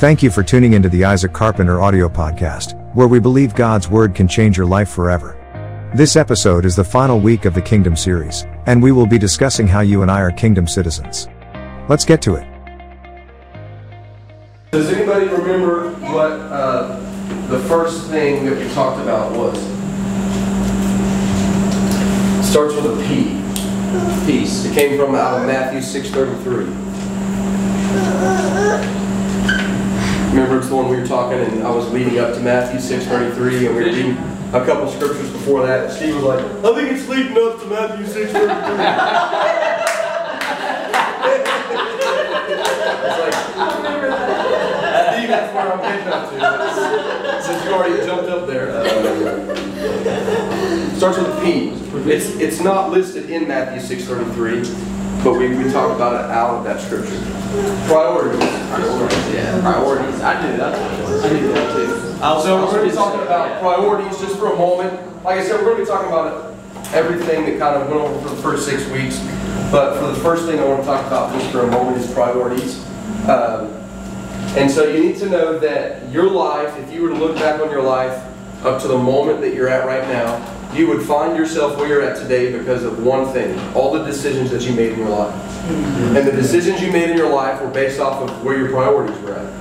Thank you for tuning into the Isaac Carpenter audio podcast, where we believe God's word can change your life forever. This episode is the final week of the Kingdom series, and we will be discussing how you and I are Kingdom citizens. Let's get to it. Does anybody remember what uh, the first thing that we talked about was? Starts with a P. Peace. It came from out of Matthew 6:33. Remember, it's the one we were talking, and I was leading up to Matthew 6:33, and we were reading a couple scriptures before that. And Steve was like, "I think it's leading up to Matthew 6:33." It's like, Steve, that's where I'm getting up to. Since you already jumped up there. Uh, starts with a P. It's, it's not listed in Matthew 6.33, but we, we talked about it out of that scripture. Priorities. Priorities, yeah. Priorities. I knew that. I knew that too. I So we're going to be talking about priorities just for a moment. Like I said, we're going to be talking about everything that kind of went over for the first six weeks. But for the first thing I want to talk about just for a moment is priorities. Um, and so you need to know that your life, if you were to look back on your life up to the moment that you're at right now, you would find yourself where you're at today because of one thing all the decisions that you made in your life. And the decisions you made in your life were based off of where your priorities were at.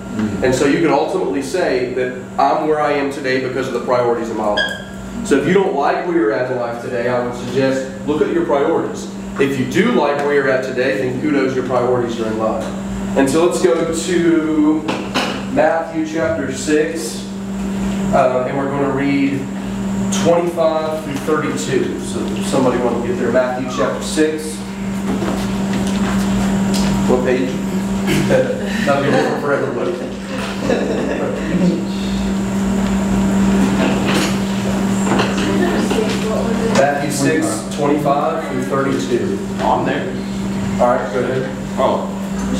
And so you can ultimately say that I'm where I am today because of the priorities in my life. So if you don't like where you're at in life today, I would suggest look at your priorities. If you do like where you're at today, then kudos your priorities are in line. And so let's go to Matthew chapter 6, uh, and we're going to read 25 through 32. So if somebody want to get there, Matthew chapter 6. What page? That'll be different for everybody. Matthew 6, 25 through 32. I'm there. All right, go ahead. Oh.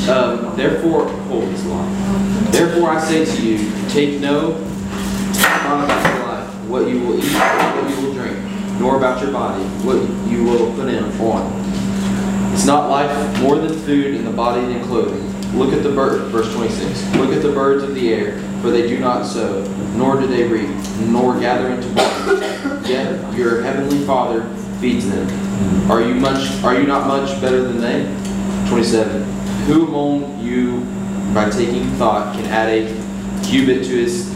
Um, therefore, hold this line. Therefore I say to you, take no thought about your life, what you will eat, what you will drink, nor about your body, what you will put in on. Is not life more than food and the body than clothing? Look at the bird, verse 26. Look at the birds of the air, for they do not sow, nor do they reap, nor gather into barns. Yet your heavenly Father feeds them. Are you much? Are you not much better than they? 27. Who among you, by taking thought, can add a cubit to his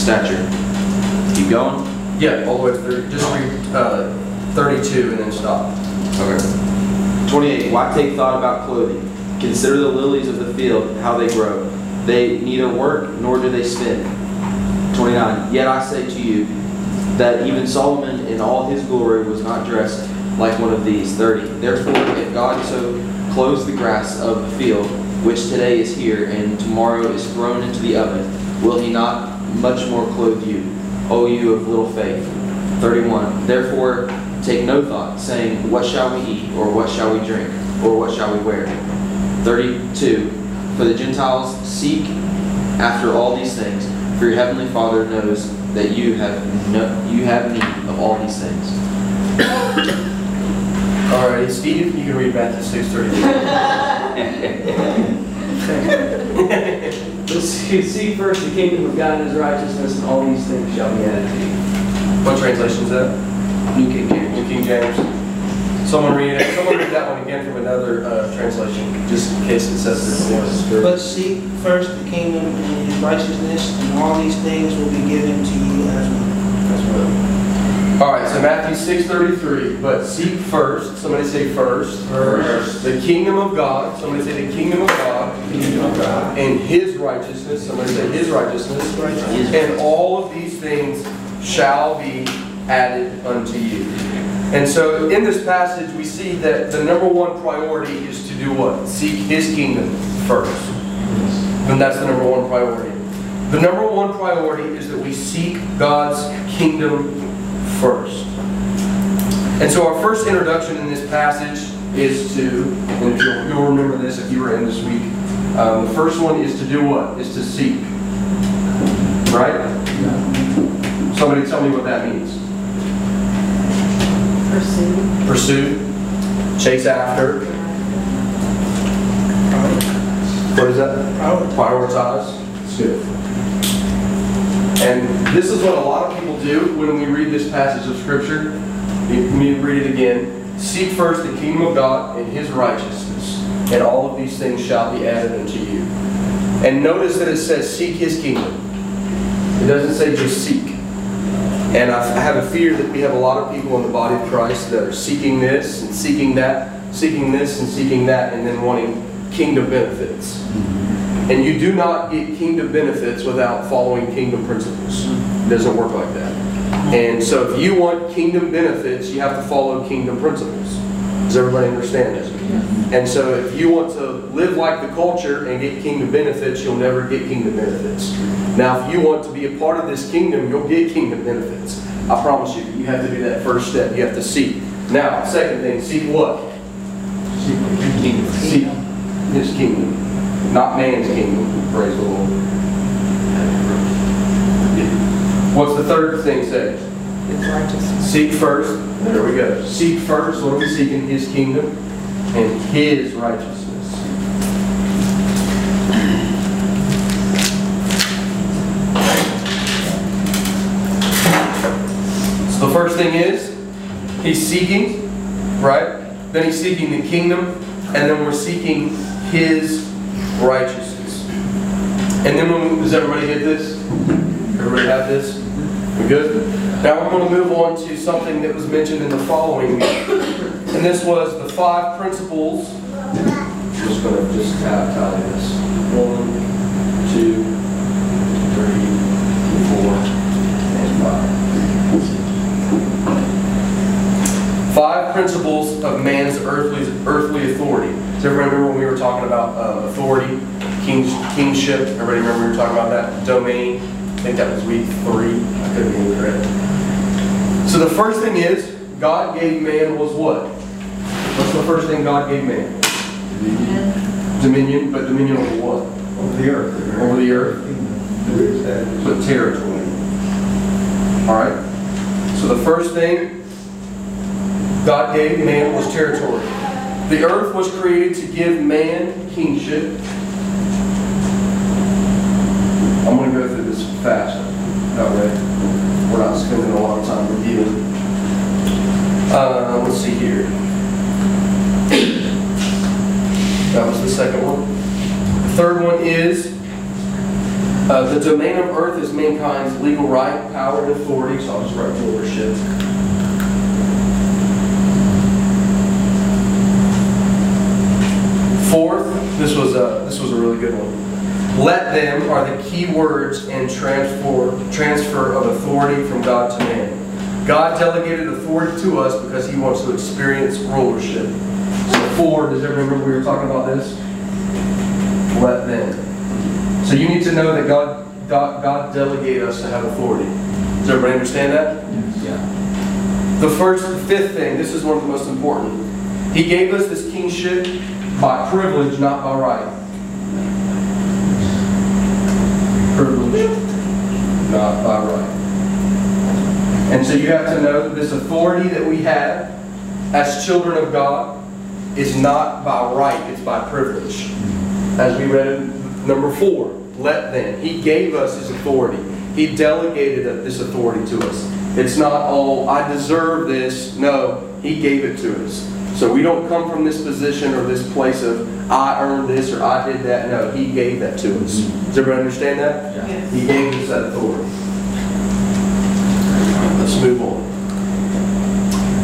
stature? Keep going. Yeah, all the way through. Just read uh, 32 and then stop. Okay. 28. Why take thought about clothing? Consider the lilies of the field, how they grow. They neither work nor do they spin. 29. Yet I say to you that even Solomon in all his glory was not dressed like one of these. 30. Therefore, if God so clothes the grass of the field, which today is here and tomorrow is thrown into the oven, will he not much more clothe you, O you of little faith? 31. Therefore, take no thought, saying, What shall we eat, or what shall we drink, or what shall we wear? 32. For the Gentiles seek after all these things, for your heavenly Father knows that you have no, you have need of all these things. All right, Steve, you can read Matthew 6, 32. Let's see seek first the kingdom of God and his righteousness, and all these things shall be added to you. What translation is that? New King James. New King James. Someone read it. Someone read that one again from another uh, translation, just in case it says this. But seek first the kingdom and his righteousness, and all these things will be given to you as well. As well. All right, so Matthew 6:33. But seek first. Somebody say first. First. The kingdom of God. Somebody say the kingdom of God. Kingdom of God. And His righteousness. Somebody say His righteousness. His And all of these things shall be added unto you. And so in this passage, we see that the number one priority is to do what? Seek His kingdom first. And that's the number one priority. The number one priority is that we seek God's kingdom first. And so our first introduction in this passage is to, and you'll, you'll remember this if you were in this week, um, the first one is to do what? Is to seek. Right? Somebody tell me what that means. Pursue. Pursue. Chase after. What is that? Prioritize. Prioritize. And this is what a lot of people do when we read this passage of Scripture. Let me read it again. Seek first the kingdom of God and his righteousness, and all of these things shall be added unto you. And notice that it says, seek his kingdom. It doesn't say just seek. And I have a fear that we have a lot of people in the body of Christ that are seeking this and seeking that, seeking this and seeking that, and then wanting kingdom benefits. And you do not get kingdom benefits without following kingdom principles. It doesn't work like that. And so if you want kingdom benefits, you have to follow kingdom principles. Does everybody understand this? And so if you want to live like the culture and get kingdom benefits, you'll never get kingdom benefits. Now, if you want to be a part of this kingdom, you'll get kingdom benefits. I promise you, you have to do that first step. You have to seek. Now, second thing, seek what? Seek kingdom. Seek his kingdom, not man's kingdom. Praise the Lord. What's the third thing say? Seek first. There we go. Seek first. What are we seeking? His kingdom and his righteousness. So the first thing is, he's seeking, right? Then he's seeking the kingdom, and then we're seeking his righteousness. And then when, does everybody get this? Everybody have this? We good? Now we're going to move on to something that was mentioned in the following. And this was the five principles. I'm just going to just tally tally this. One, two, three, four, and five. Five principles of man's earthly, earthly authority. Does everybody remember when we were talking about uh, authority, king, kingship? Everybody remember we were talking about that? Domain? I think that was week three. I could be incorrect. So the first thing is, God gave man was what? What's the first thing God gave man? Dominion, but dominion over what? Over the earth. Over the earth, but territory. All right? So the first thing God gave man was territory. The earth was created to give man kingship. I'm going to go through this fast. That way, we're not spending a lot of time reviewing. Uh, let's see here. That was the second one. The third one is uh, the domain of earth is mankind's legal right, power, and authority. So I'll just write rulership. Fourth, this was a this was a really good one. Let them are the key words in transfer transfer of authority from God to man. God delegated authority to us because He wants to experience rulership. So four, does everybody remember we were talking about this? Let them. So you need to know that God God, God delegated us to have authority. Does everybody understand that? Yes. Yeah. The first, the fifth thing, this is one of the most important. He gave us this kingship by privilege, not by right. Privilege, not by right. And so you have to know that this authority that we have as children of God is not by right, it's by privilege. As we read in number four, let them. He gave us his authority. He delegated this authority to us. It's not, oh, I deserve this. No, he gave it to us. So we don't come from this position or this place of, I earned this or I did that. No, he gave that to us. Does everybody understand that? Yes. He gave us that authority. Let's move on.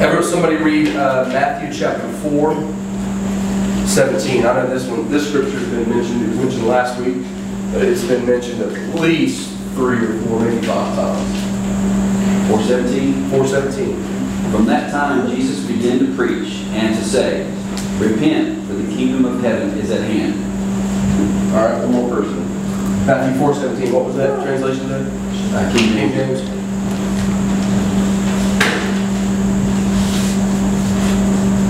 Ever somebody read uh, Matthew chapter 4, 17? I know this one, this scripture has been mentioned, it was mentioned last week, but it's been mentioned at least three or four, maybe five times. 417. 417. From that time, Jesus began to preach and to say, Repent, for the kingdom of heaven is at hand. All right, one more person. Matthew 4:17. What was that translation there? Uh, King King James. James.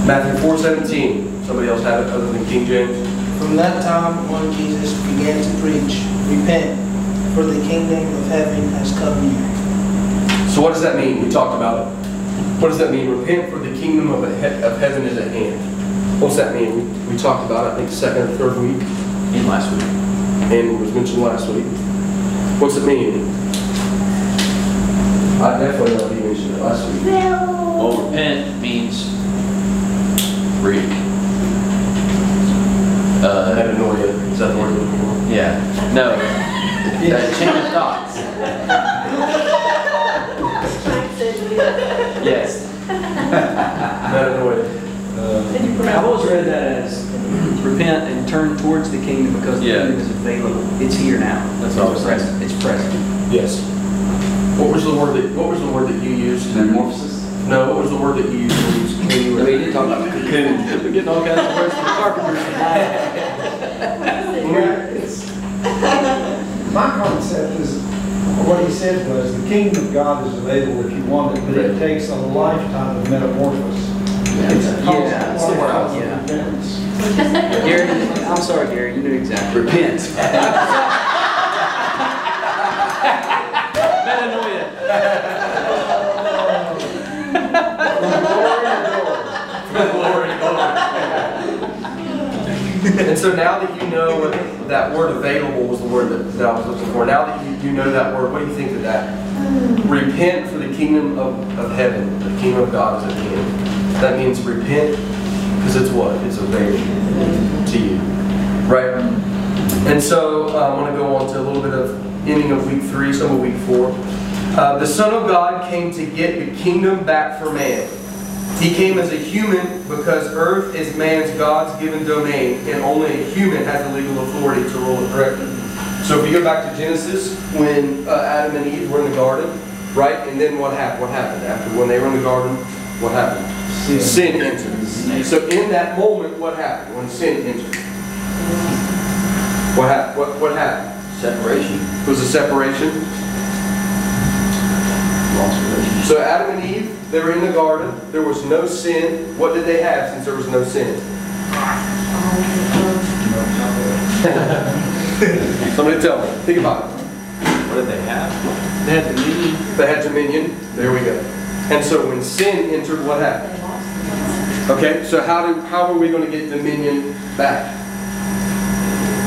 Matthew 4:17. Somebody else have it other than King James? From that time on, Jesus began to preach, Repent, for the kingdom of heaven has come near. So what does that mean? We talked about it. What does that mean? Repent for the kingdom of, he- of heaven is at hand. What's that mean? We, we talked about it, I think, second or third week. In last week. and it was mentioned last week. What's it mean? I definitely know he mentioned it last week. Well, repent means re. Uh, Metanoia, is that the word you're yeah. No. That change of thoughts. Metanoia. I've always read that as repent and turn towards the kingdom because the Yeah. kingdom is available. It's here now. That's all I was It's present. It's present. Yes. What was the word that, what was the word that you used? Metamorphosis. No, what was the word that you used when you- when you We were? did talk about cocoon. We're getting all kinds of words from carpenters My concept is, what he said was, the kingdom of God is available if you want it, but it takes a lifetime of metamorphosis. It's a Yeah, constant that's the word, yeah. Gary, I'm sorry, Gary, you knew exactly. Repent. Metanoia. And so now that you know what that word available was the word that, that I was looking for, now that you, you know that word, what do you think of that? Repent for the kingdom of, of heaven, the kingdom of God is at hand. That means repent because it's what? It's available to you. Right? And so uh, I want to go on to a little bit of ending of week three, some of week four. Uh, the Son of God came to get the kingdom back for man. He came as a human because earth is man's God's given domain, and only a human has the legal authority to rule it correctly. So if you go back to Genesis, when uh, Adam and Eve were in the garden, right? And then what happened? What happened after when they were in the garden? What happened? Sin, entered. So in that moment, what happened when sin entered? What happened? What, what happened? Separation. Was a separation? Lost relationship. So Adam and Eve, they were in the garden. There was no sin. What did they have since there was no sin? Somebody tell me. Think about it. What did they have? They had dominion. They had dominion. There we go. And so when sin entered, what happened? Okay, so how do how are we going to get dominion back?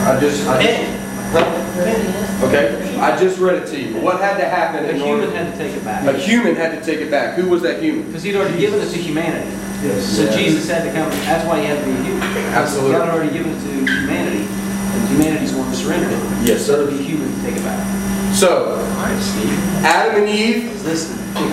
I just, I just Huh? Okay, I just read it to you. What had to happen A in human order? had to take it back. A human had to take it back. Who was that human? Because he'd already given it to humanity. Yes. So Jesus had to come, that's why he had to be a human. Absolutely. God had already given it to humanity, and humanity's one to surrender it. Yes, So sir. it'd be human to take it back. So All right, Steve. Adam and Eve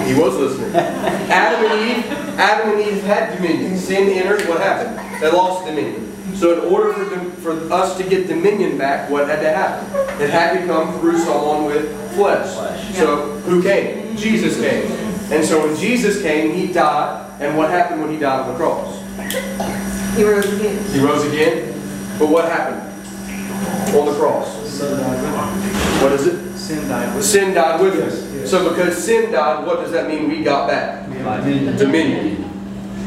He was listening. Adam and Eve, Adam and Eve had dominion. Sin entered, what happened? They lost dominion. So in order for, dom- for us to get dominion back, what had to happen? It had to come through someone with flesh. So who came? Jesus came. And so when Jesus came, he died. And what happened when he died on the cross? He rose again. He rose again. But what happened on the cross? Uh, what is it? Sin died with Sin died with us. Yes, yes. So because sin died, what does that mean we got back? Dominion. Dominion.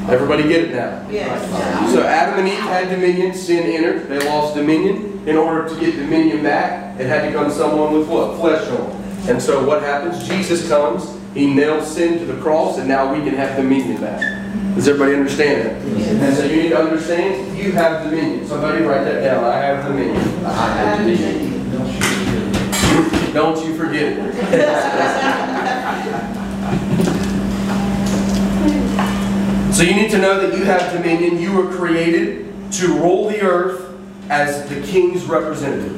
Everybody get it now? Yes. So Adam and Eve had dominion, sin entered, they lost dominion. In order to get dominion back, it had to come someone with what? Flesh on. And so what happens? Jesus comes, he nails sin to the cross, and now we can have dominion back. Does everybody understand that? And so you need to understand, you have dominion. Somebody write that down. I have dominion. I have dominion. Don't you forget it. So you need to know that you have dominion. You were created to rule the earth as the king's representative.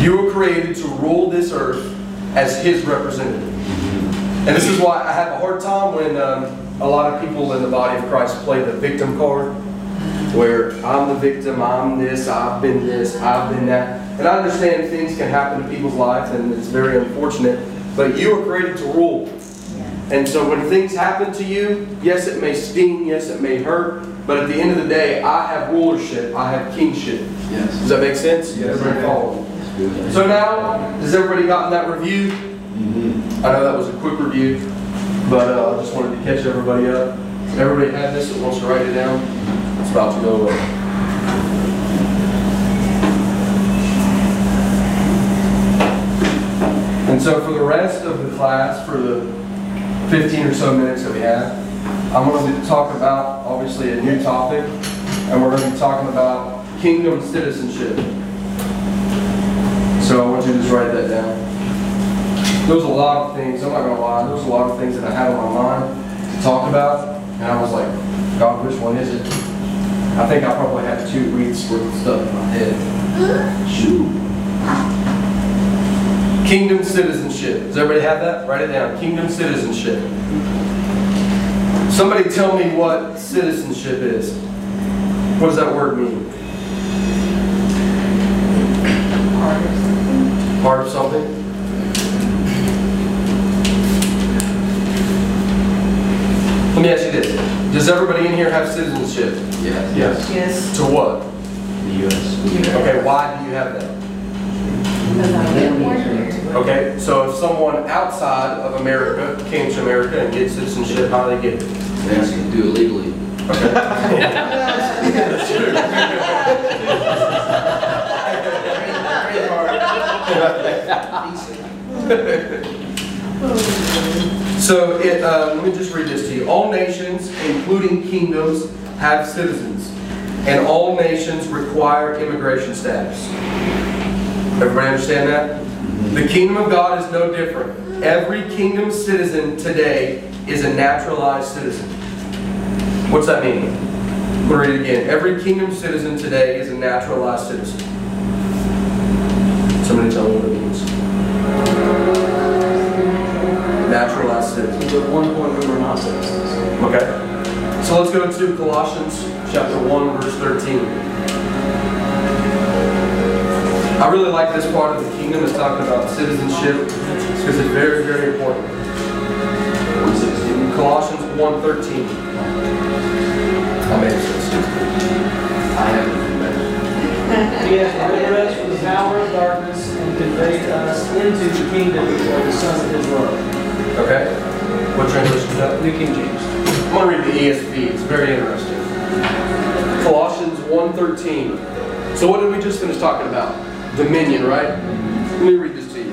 You were created to rule this earth as his representative. And this is why I have a hard time when um, a lot of people in the body of Christ play the victim card, where I'm the victim, I'm this, I've been this, I've been that. And I understand things can happen to people's lives, and it's very unfortunate, but you were created to rule. And so when things happen to you, yes, it may sting, yes, it may hurt, but at the end of the day, I have rulership, I have kingship. Yes. Does that make sense? Yes. Everybody follow? So now, has everybody gotten that review? I know that was a quick review, but uh, I just wanted to catch everybody up. Everybody had this that wants to write it down? It's about to go away. And so for the rest of the class, for the 15 or so minutes that we have, I'm going to talk about, obviously, a new topic, and we're going to be talking about kingdom citizenship. So I want you to just write that down. There was a lot of things, I'm not gonna lie, there was a lot of things that I had on my mind to talk about, and I was like, God, which one is it? I think I probably have two weeks worth of stuff in my head. Shoot. Kingdom citizenship. Does everybody have that? Write it down. Kingdom citizenship. Somebody tell me what citizenship is. What does that word mean? Part of something? Let me ask you this. Does everybody in here have citizenship? Yes. Yes. Yes. To what? The US. Okay, why do you have that? Because I get born. Okay, so if someone outside of America came to America and get citizenship, how do they get it? They ask you to do it legally. So it, uh, let me just read this to you. All nations, including kingdoms, have citizens, and all nations require immigration status. Everybody understand that? The kingdom of God is no different. Every kingdom citizen today is a naturalized citizen. What's that mean? I'm going to read it again. Every kingdom citizen today is a naturalized citizen. Somebody tell me what it means. Naturalized citizen. But at one point, we were not citizens. Okay. So let's go to Colossians chapter 1, verse 13. I really like this part of the kingdom. It's talking about citizenship because it's very, very important. Colossians 1, 13. I made it I haven't He has delivered us from the power of darkness and conveyed us into the kingdom of the Son of His love. Okay? What translation is that? New King James. I'm going to read the ESV. It's very interesting. Colossians 1.13. So what did we just finish talking about? Dominion, right? Let me read this to you.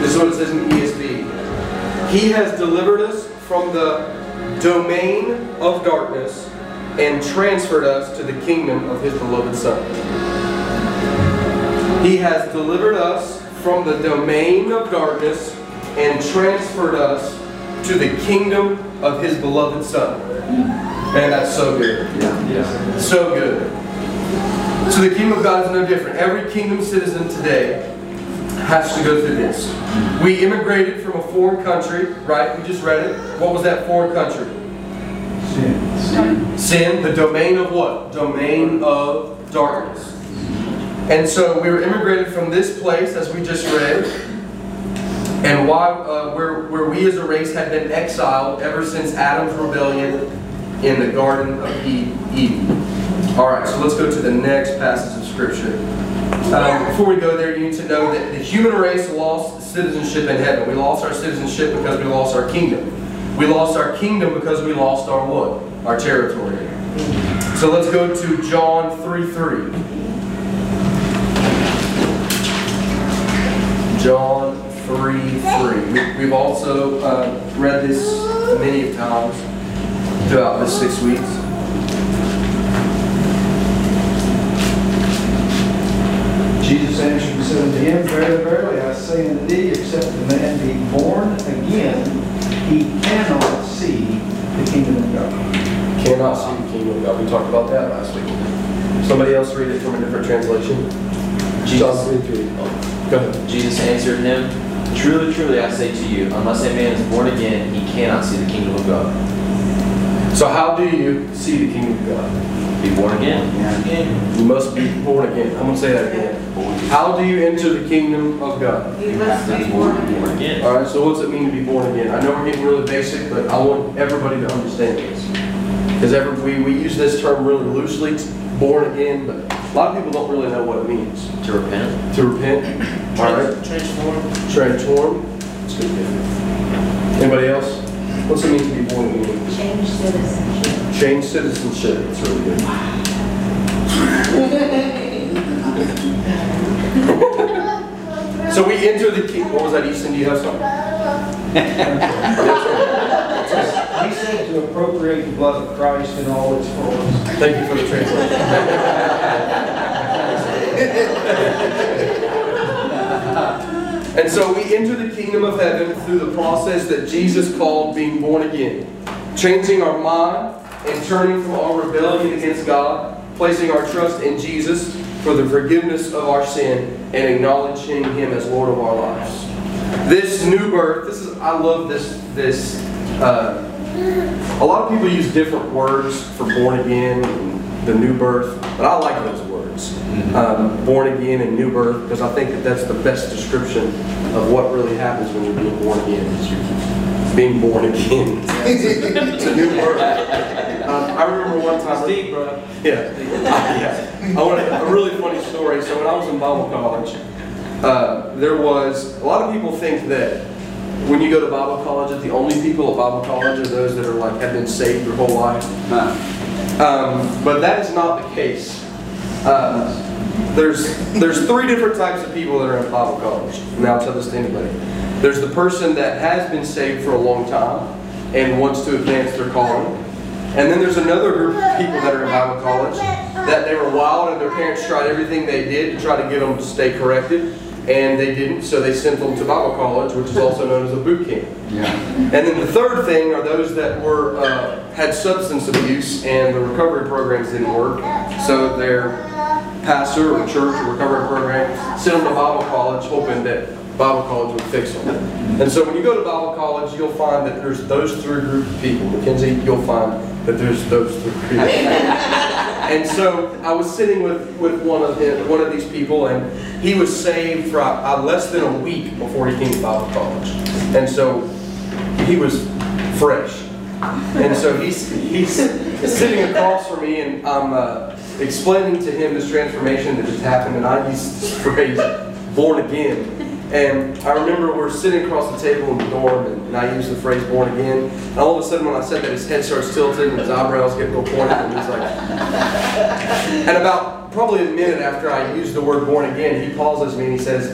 This is what it says in the ESV. He has delivered us from the domain of darkness and transferred us to the kingdom of his beloved Son. He has delivered us from the domain of darkness and transferred us to the kingdom of his beloved Son. Man, that's so good. So good. So the kingdom of God is no different. Every kingdom citizen today has to go through this. We immigrated from a foreign country, right? We just read it. What was that foreign country? Sin. Sin, the domain of what? Domain of darkness. And so we were immigrated from this place, as we just read, and why, uh, where, where we as a race have been exiled ever since Adam's rebellion in the Garden of Eden. All right, so let's go to the next passage of Scripture. Um, before we go there, you need to know that the human race lost citizenship in heaven. We lost our citizenship because we lost our kingdom. We lost our kingdom because we lost our what? Our territory. So let's go to John 3 3. John 3 3. We- We've also uh, read this many times throughout the six weeks. Jesus answered and said unto him, Verily, verily, I say unto thee, except a man be born again, he cannot see the kingdom of God. Cannot see the kingdom of God. We talked about that last week. Somebody else read it from a different translation. John 3 3. Go ahead. Jesus answered him, Truly, truly, I say to you, unless a man is born again, he cannot see the kingdom of God. So, how do you see the kingdom of God? Be born again. You must be born again. I'm going to say that again. How do you enter the kingdom of God? You must be born again. Born again. All right, so what's it mean to be born again? I know we're getting really basic, but I want everybody to understand this. Because we, we use this term really loosely, born again, but a lot of people don't really know what it means. To repent. To repent, all right? Transform. Transform. It's good. Anybody else? What's it mean to be born again? Change citizenship. Change citizenship. It's really good. So we enter the king. What was that, Easton? Do you have something? He said to to appropriate the blood of Christ in all its forms. Thank you for the translation. and so we enter the kingdom of heaven through the process that Jesus called being born again, changing our mind and turning from our rebellion against God, placing our trust in Jesus for the forgiveness of our sin, and acknowledging Him as Lord of our lives. This new birth, this is I love this this. Uh, a lot of people use different words for born again, and the new birth, but I like those words, um, born again and new birth, because I think that that's the best description of what really happens when you're being born again. Being born again. it's a new birth. Um, I remember one time. Deep, bro. Yeah. yeah. I want a, a really funny story. So when I was in Bible college, uh, there was a lot of people think that when you go to Bible college, that the only people at Bible college are those that are like have been saved their whole life. Um, but that is not the case. Uh, there's there's three different types of people that are in Bible college. And I'll tell this to anybody. There's the person that has been saved for a long time and wants to advance their calling. And then there's another group of people that are in Bible college that they were wild and their parents tried everything they did to try to get them to stay corrected. And they didn't, so they sent them to Bible college, which is also known as a boot camp. Yeah. And then the third thing are those that were uh, had substance abuse and the recovery programs didn't work, so their pastor or church or recovery program sent them to Bible college, hoping that Bible college would fix them. And so when you go to Bible college, you'll find that there's those three groups of people. Mackenzie, you'll find that there's those three people. And so I was sitting with, with one of one of these people, and he was saved for uh, less than a week before he came to Bible college. And so he was fresh. And so he's, he's sitting across from me, and I'm uh, explaining to him this transformation that just happened, and I used this phrase, born again. And I remember we're sitting across the table in the dorm, and, and I used the phrase born again. And all of a sudden, when I said that, his head starts tilting, and his eyebrows get real pointed, and he's like, and about probably a minute after I used the word born again, he pauses me and he says,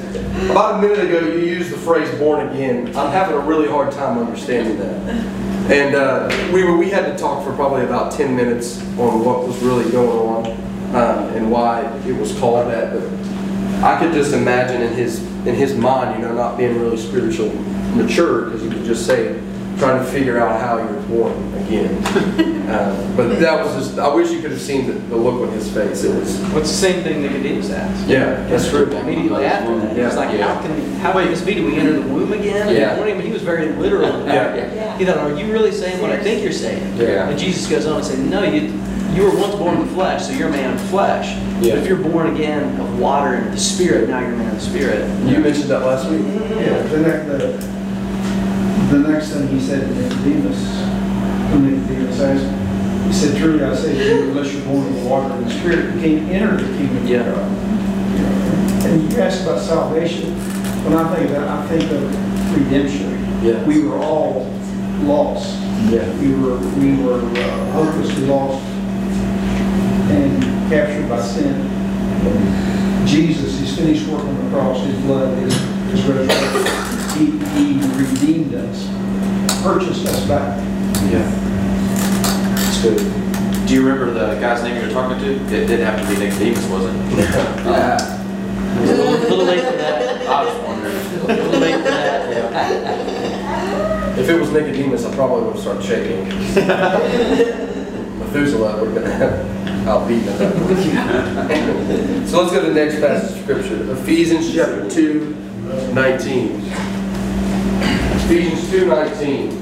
About a minute ago, you used the phrase born again. I'm having a really hard time understanding that. And uh, we, were, we had to talk for probably about 10 minutes on what was really going on um, and why it was called that. But I could just imagine in his, in his mind, you know, not being really spiritual mature because he could just say, trying to figure out how you're born again. Uh, but that was just, I wish you could have seen the, the look on his face. It was, What's the same thing Nicodemus asked? yeah, that's true. Immediately after that, he was like, how can, how can this be? Do we enter the womb again? Yeah. And he was very literal. about it. Yeah. He thought, are you really saying what I think you're saying? Yeah. And Jesus goes on and says, no, you, you were once born of the flesh, so you're a man of flesh. But if you're born again of water and the spirit, now you're a man of the spirit. You mentioned that last week. Yeah, the next, the, the next thing he said to Nicodemus, when Nicodemus asked, he said, truly I say to you, unless you're born of the water and the spirit, you can't enter the kingdom Yeah. of God. And you asked about salvation, when I think of that, I think of redemption. Yeah. We were all lost. Yeah. We were, we were uh, hopelessly lost and captured by sin. Jesus, He's finished work on the cross, his blood, his, his resurrection, he, he redeemed us, purchased us back. Yeah. It's good. Do you remember the guy's name you were talking to? It didn't have to be Nicodemus, was it? Yeah. Um, a little, little late for that. I was wondering. A little late for that, yeah. If it was Nicodemus, I probably would have started shaking. Methuselah would have been outbeaten at that point. So let's go to the next passage of scripture, Ephesians chapter 2, 19. Ephesians 2, 19.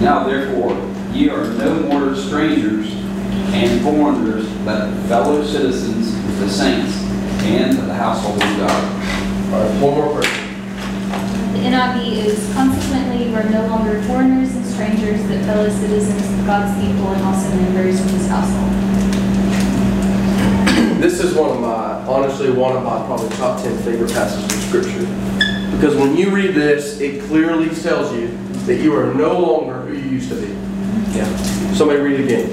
Now therefore, ye are no more strangers and foreigners, but fellow citizens with the saints and of the household of God. All right, one more verse. The NIV is consequently you are no longer foreigners and strangers, but fellow citizens of God's people and also members of his household. This is one of my, honestly, one of my probably top 10 favorite passages of scripture. Because when you read this, it clearly tells you that you are no longer who you used to be. Yeah. Somebody read it again.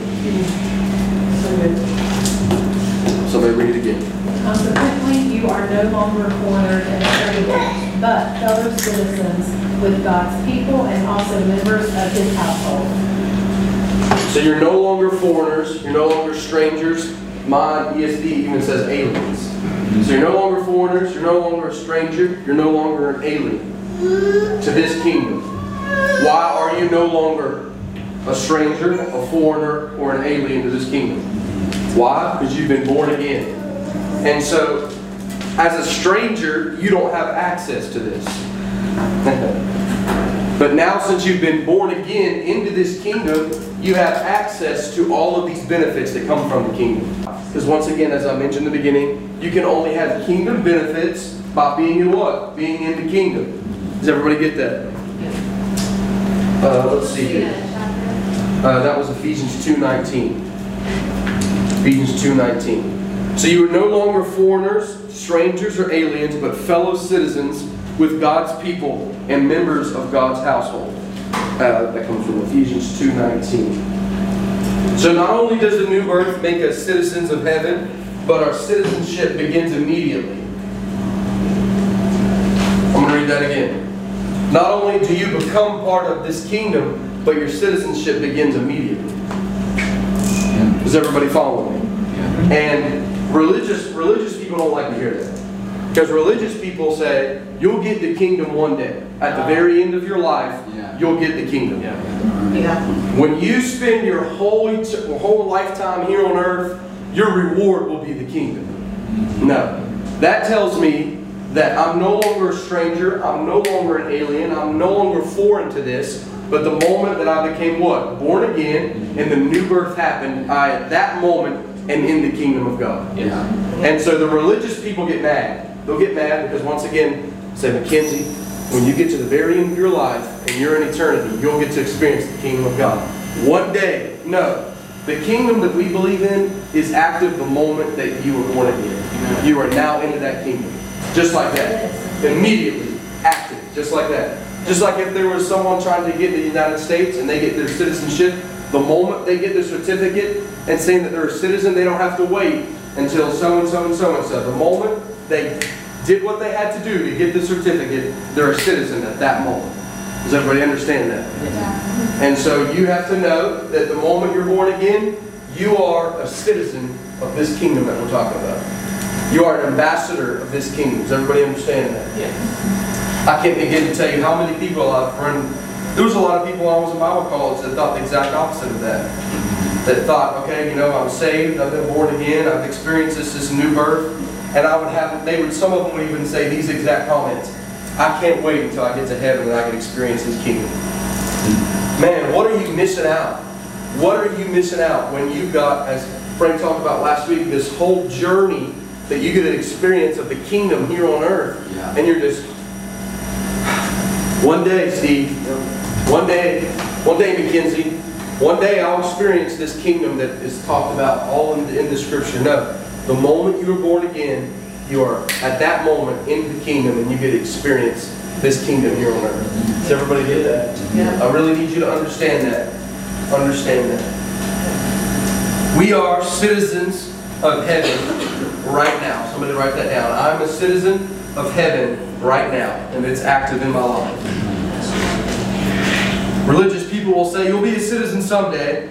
Somebody read it again. Consequently, you are no longer foreigners and strangers, but fellow citizens with God's people and also members of his household. So you're no longer foreigners, you're no longer strangers. My ESV even says aliens. So you're no longer foreigners, you're no longer a stranger, you're no longer an alien to this kingdom. Why are you no longer a stranger, a foreigner, or an alien to this kingdom? Why? Because you've been born again. And so, as a stranger, you don't have access to this. but now, since you've been born again into this kingdom, you have access to all of these benefits that come from the kingdom. Because once again, as I mentioned in the beginning, you can only have kingdom benefits by being in what? Being in the kingdom. Does everybody get that? Uh, let's see. Uh, that was Ephesians 2.19. Ephesians 2.19. So you are no longer foreigners, strangers, or aliens, but fellow citizens with God's people and members of God's household. Uh, that comes from Ephesians 2.19. So not only does the new birth make us citizens of heaven, but our citizenship begins immediately. I'm going to read that again. Not only do you become part of this kingdom, but your citizenship begins immediately. Does everybody follow me? And religious religious people don't like to hear that. Because religious people say, you'll get the kingdom one day. At the very end of your life, you'll get the kingdom. When you spend your whole, whole lifetime here on earth, your reward will be the kingdom. No. That tells me that I'm no longer a stranger, I'm no longer an alien, I'm no longer foreign to this, but the moment that I became what? Born again, and the new birth happened, I at that moment am in the kingdom of God. Yeah. And so the religious people get mad. They'll get mad because once again, say, Mackenzie, when you get to the very end of your life and you're in eternity, you'll get to experience the kingdom of God. One day, no. The kingdom that we believe in is active the moment that you were born again. You are now into that kingdom. Just like that. Immediately active. Just like that. Just like if there was someone trying to get to the United States and they get their citizenship, the moment they get the certificate and saying that they're a citizen, they don't have to wait until so and so and so and so. The moment they did what they had to do to get the certificate, they're a citizen at that moment. Does everybody understand that? And so you have to know that the moment you're born again, you are a citizen of this kingdom that we're talking about. You are an ambassador of this kingdom. Does everybody understand that? Yes. I can't begin to tell you how many people I've run. There was a lot of people when I was in Bible college that thought the exact opposite of that. That thought, okay, you know, I'm saved, I've been born again, I've experienced this, this new birth, and I would have, they would, some of them would even say these exact comments. I can't wait until I get to heaven and I can experience His kingdom. Man, what are you missing out? What are you missing out when you've got, as Frank talked about last week, this whole journey that you get an experience of the kingdom here on earth, Yeah. and you're just one day, Steve. One day, one day, Mackenzie. One day I'll experience this kingdom that is talked about all in the, in the scripture. No, the moment you are born again, you are at that moment in the kingdom, and you get to experience this kingdom here on earth. Does everybody get that? Yeah. I really need you to understand that. Understand that. We are citizens of heaven right now. Somebody write that down. I'm a citizen of heaven right now, and it's active in my life. Religious people will say, You'll be a citizen someday.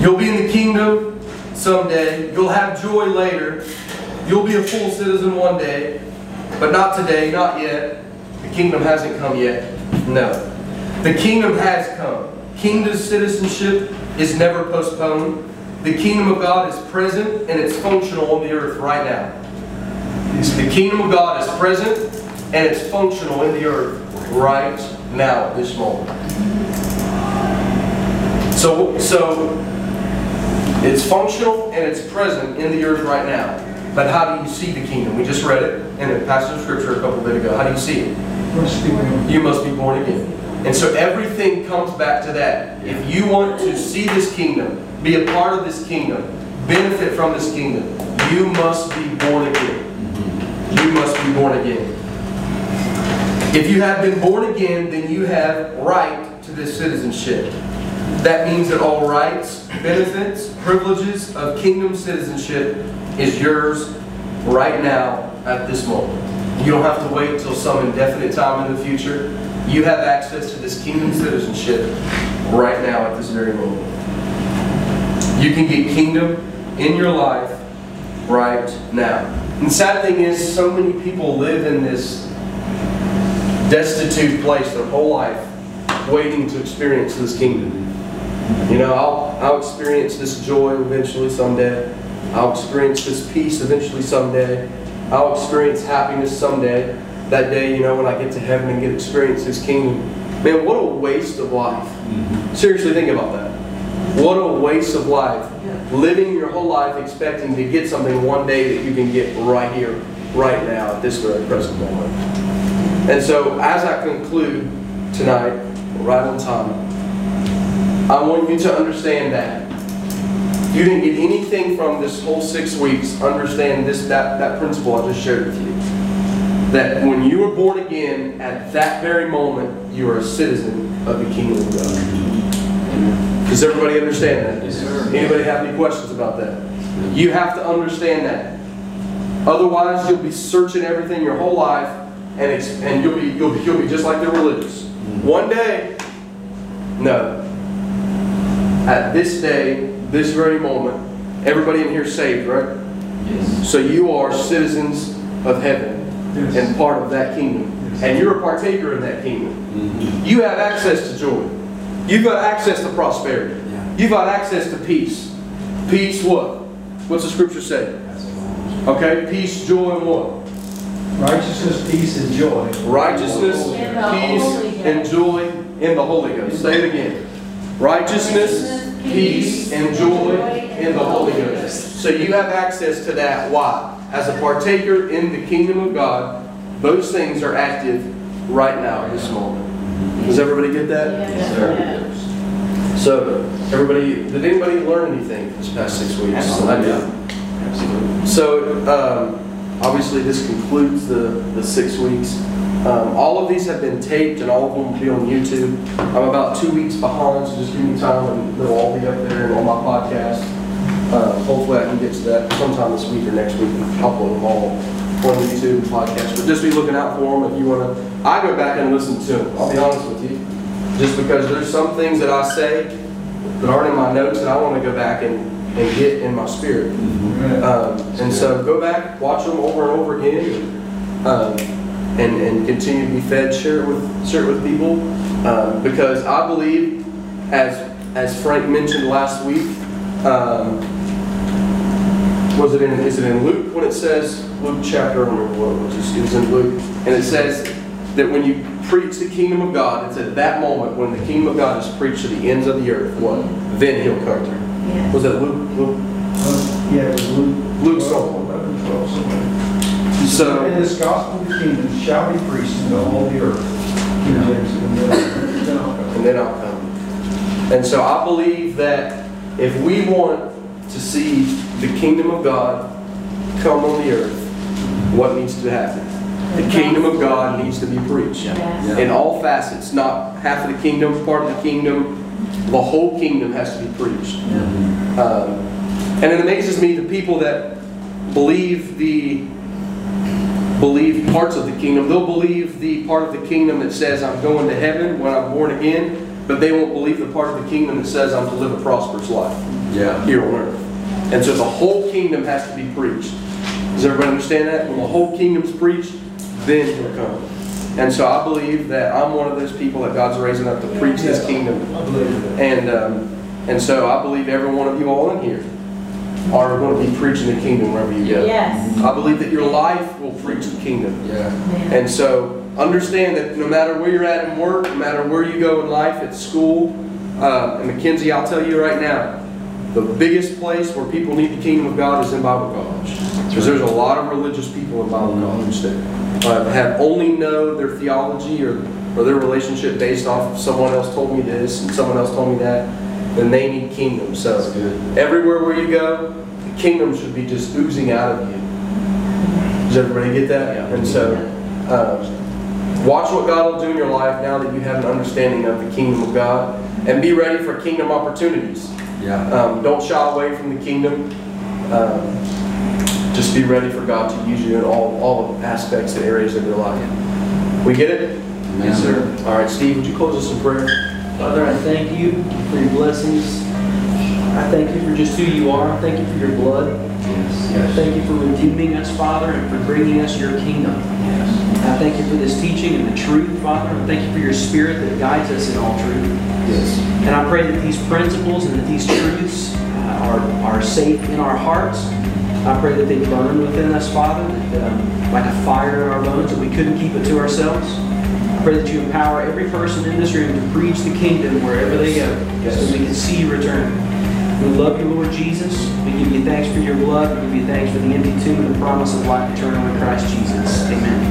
You'll be in the kingdom someday. You'll have joy later. You'll be a full citizen one day. But not today, not yet. The kingdom hasn't come yet. No. The kingdom has come. Kingdom citizenship is never postponed. The kingdom of God is present and it's functional on the earth right now. The kingdom of God is present and it's functional in the earth right now at this moment. So, so it's functional and it's present in the earth right now. But how do you see the kingdom? We just read it in a passage of scripture a couple of minutes ago. How do you see it? Must be one. You must be born again. And so everything comes back to that. If you want to see this kingdom, be a part of this kingdom, benefit from this kingdom, you must be born again. You must be born again. If you have been born again, then you have right to this citizenship. That means that all rights, benefits, privileges of kingdom citizenship is yours right now at this moment. You don't have to wait till some indefinite time in the future. You have access to this kingdom citizenship right now at this very moment. You can get kingdom in your life right now. And the sad thing is, so many people live in this destitute place their whole life, waiting to experience this kingdom. You know, I'll, I'll experience this joy eventually someday. I'll experience this peace eventually someday. I'll experience happiness someday. That day, you know, when I get to heaven and get to experience His kingdom. Man, what a waste of life. Mm-hmm. Seriously, think about that. What a waste of life. Living your whole life expecting to get something one day that you can get right here, right now, at this very present moment. And so, as I conclude tonight, right on time, I want you to understand that. If you didn't get anything from this whole six weeks, understand this that, that principle I just shared with you. That when you were born again, at that very moment, you are a citizen of the kingdom of God. Does everybody understand that? Yes, sir. Anybody have any questions about that? You have to understand that. Otherwise, you'll be searching everything your whole life, and it's, and you'll be you'll be you'll be just like the religious. Mm-hmm. One day, no. At this day, this very moment, everybody in here is saved, right? Yes. So you are citizens of heaven Yes. and part of that kingdom. And you're a partaker in that kingdom. Mm-hmm. You have access to joy. You've got access to prosperity. You've got access to peace. Peace what? What's the scripture say? Okay, peace, joy, and what? Righteousness, peace, and joy. Righteousness, In the Holy peace, and joy in the Holy Ghost. Say it again. Righteousness, peace, and joy in the Holy Ghost. So you have access to that. Why? As a partaker in the kingdom of God, those things are active right now, this moment. Does everybody get that? Yes, sir. So, everybody, did anybody learn anything this past six weeks? I did. So, um, obviously, this concludes the, the six weeks. Um, all of these have been taped and all of them will be on YouTube. I'm about two weeks behind, so just give me time and they'll all be up there and on my podcast. Uh, hopefully, I can get to that sometime this week or next week and upload them all on YouTube and podcast. But just be looking out for them if you want to. I go back and listen to them, I'll be honest with you. Just because there's some things that I say that aren't in my notes that I want to go back and, and get in my spirit. Um, and so go back, watch them over and over again, um, and and continue to be fed. Share it with share it with people, um, because I believe, as as Frank mentioned last week, um, was it in is it in Luke when it says Luke chapter? I don't what it was. It was in Luke, and it says that when you preach the kingdom of God, it's at that moment when the kingdom of God is preached to the ends of the earth. What? Then He'll come. Yes. Was that Luke? Luke? Yeah, it was Luke. Luke 12, something. 11, 12, somewhere. So. And this gospel of the kingdom shall be preached into all the earth. King James, and then- then I'll come. and then I'll come. And so I believe that if we want to see the kingdom of God come on the earth, what needs to happen? The kingdom of God needs to be preached. Yes. In all facets, not half of the kingdom, part of the kingdom, the whole kingdom has to be preached. Um, and it amazes me the people that believe the believe parts of the kingdom. They'll believe the part of the kingdom that says I'm going to heaven when I'm born again, but they won't believe the part of the kingdom that says I'm to live a prosperous life Yeah. here on earth. And so the whole kingdom has to be preached. Does everybody understand that? When the whole kingdom's preached, then he'll come. And so I believe that I'm one of those people that God's raising up to preach this kingdom. I believe that. And um, and so I believe every one of you all in here are going to be preaching the kingdom wherever you go. Yes. I believe that your life will preach the kingdom. Yeah. And so understand that no matter where you're at in work, no matter where you go in life, at school, uh, and Mackenzie, I'll tell you right now, the biggest place where people need the kingdom of God is in Bible college. Because there's a lot of religious people in Bible college that uh, have only know their theology or, or their relationship based off of someone else told me this and someone else told me that, then they need kingdom. So everywhere where you go, the kingdom should be just oozing out of you. Does everybody get that? Yeah. And so, um, watch what God will do in your life now that you have an understanding of the kingdom of God, and be ready for kingdom opportunities. Yeah. Um, don't shy away from the kingdom. Um, just be ready for God to use you in all, all aspects and areas of your life. We get it? Yes, sir. All right, Steve, would you close us in prayer? Father, I thank you for your blessings. I thank you for just who you are. I thank you for your blood. I thank you for redeeming us, Father, and for bringing us your kingdom. Yes. I thank you for this teaching and the truth, Father. I thank you for your spirit that guides us in all truth. Yes. And I pray that these principles and that these truths uh, are, are safe in our hearts. I pray that they burn within us, Father, that, um, like a fire in our bones, that we couldn't keep it to ourselves. I pray that you empower every person in this room to preach the kingdom wherever they go, so that we can see you return. We love you, Lord Jesus. We give you thanks for your blood. We give you thanks for the empty tomb and the promise of life eternal in Christ Jesus. Amen.